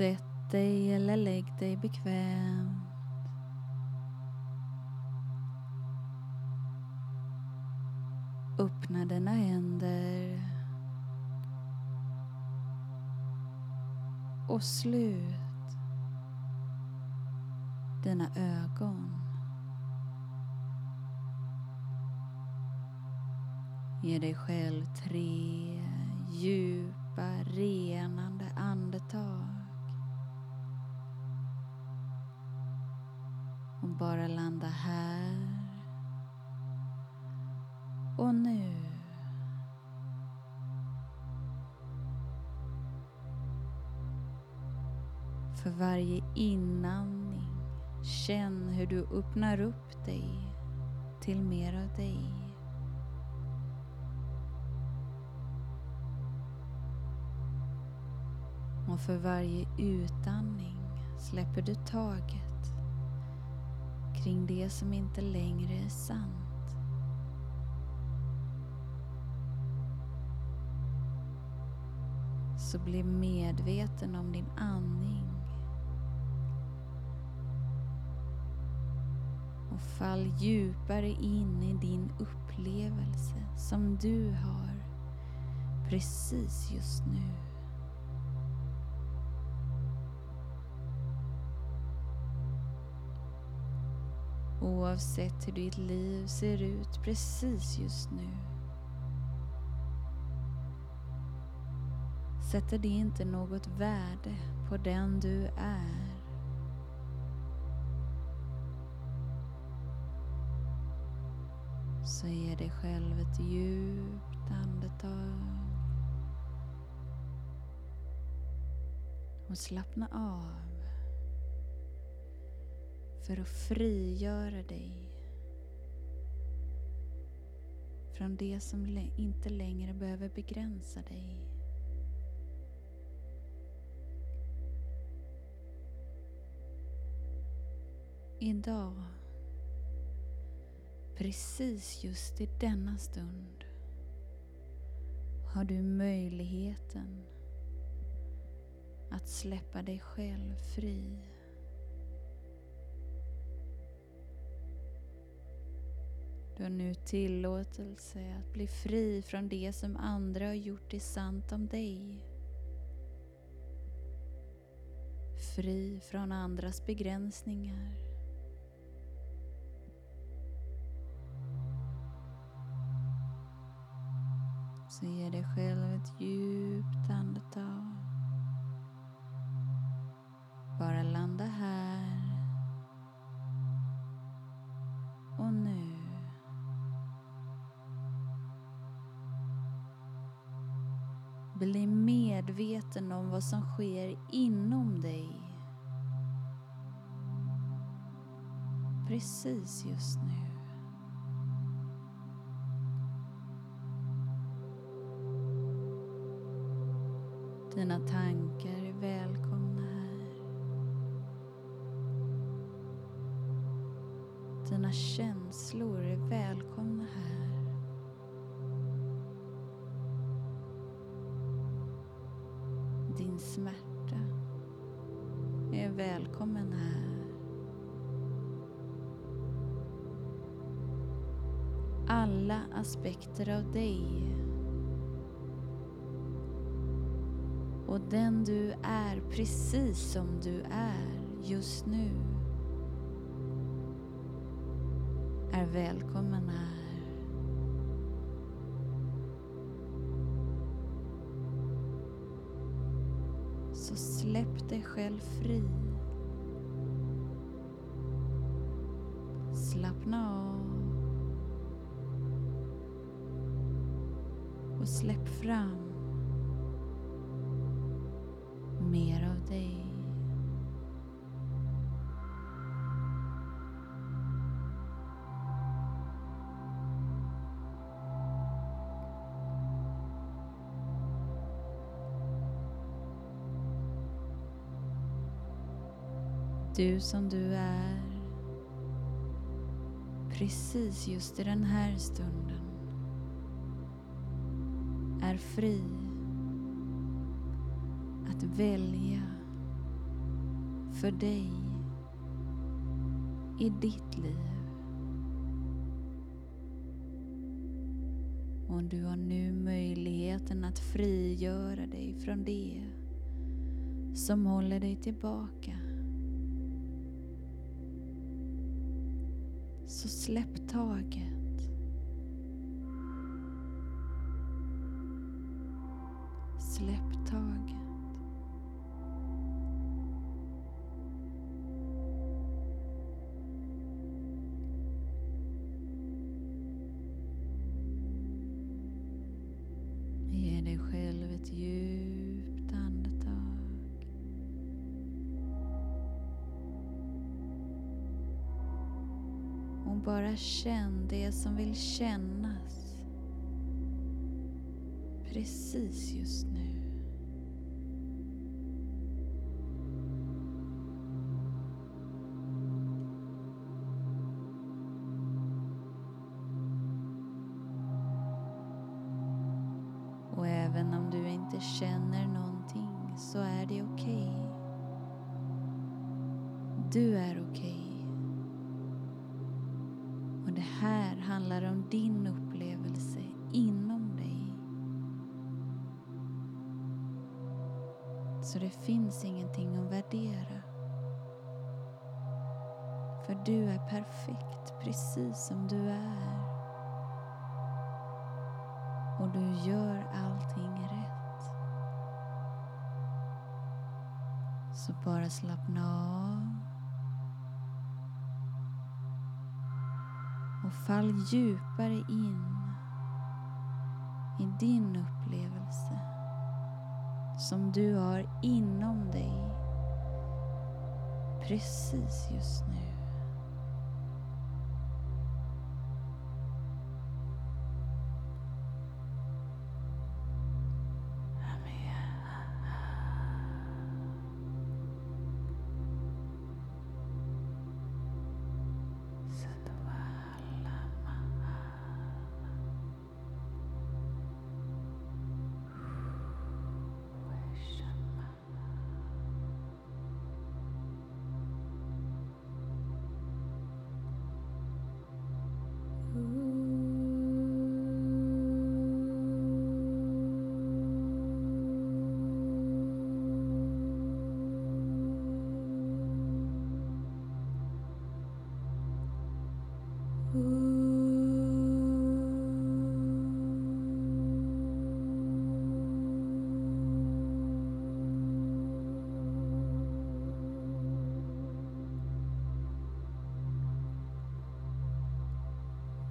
Sätt dig eller lägg dig bekvämt. Öppna dina händer och slut dina ögon. Ge dig själv tre djupa, renande andetag. Bara landa här och nu. För varje inandning känn hur du öppnar upp dig till mer av dig. Och för varje utandning släpper du taget kring det som inte längre är sant. Så bli medveten om din andning. Och fall djupare in i din upplevelse som du har precis just nu. Oavsett hur ditt liv ser ut precis just nu. Sätter det inte något värde på den du är. Så ge dig själv ett djupt andetag. Och slappna av för att frigöra dig från det som inte längre behöver begränsa dig. Idag, precis just i denna stund, har du möjligheten att släppa dig själv fri. Du har nu tillåtelse att bli fri från det som andra har gjort i sant om dig. Fri från andras begränsningar. Så ge dig själv ett djupt andetag. Medveten om vad som sker inom dig. Precis just nu. Dina tankar är välkomna här. Dina känslor är välkomna här. Alla aspekter av dig och den du är precis som du är just nu är välkommen här. Så släpp dig själv fri. Slappna av. släpp fram mer av dig. Du som du är, precis just i den här stunden, är fri att välja för dig i ditt liv. Och du har nu möjligheten att frigöra dig från det som håller dig tillbaka. Så släpp taget. Bara känn det som vill kännas precis just nu. Och även om du inte känner någonting så är det okej. Du är okej. Och det här handlar om din upplevelse inom dig. Så det finns ingenting att värdera. För du är perfekt precis som du är. Och du gör allting rätt. Så bara slappna av. Och fall djupare in i din upplevelse som du har inom dig precis just nu.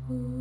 Du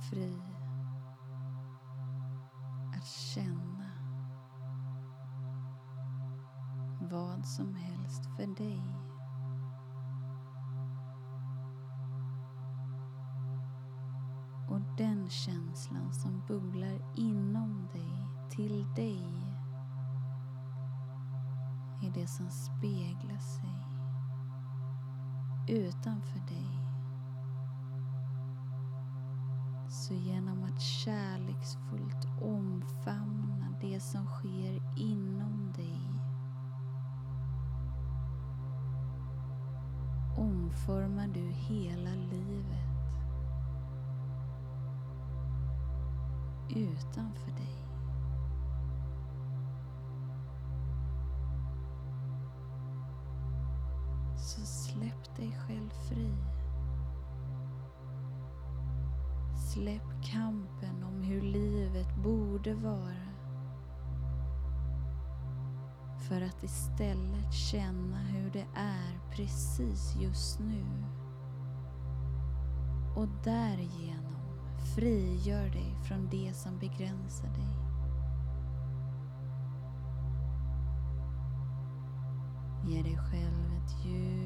fri att känna vad som helst för dig. Och den känslan som bubblar inom dig, till dig, är det som speglar sig utanför dig Så genom att kärleksfullt omfamna det som sker inom dig omformar du hela livet utanför dig. Så släpp dig själv fri. Släpp kampen om hur livet borde vara. För att istället känna hur det är precis just nu. Och därigenom frigör dig från det som begränsar dig. Ge dig själv ett djupt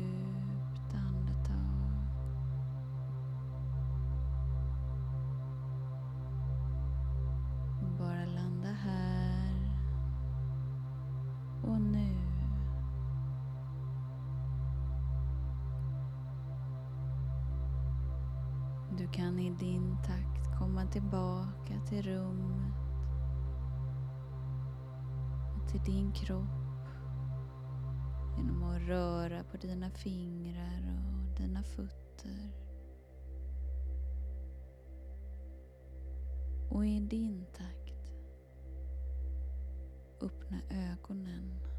Du kan i din takt komma tillbaka till rummet och till din kropp genom att röra på dina fingrar och dina fötter. Och i din takt öppna ögonen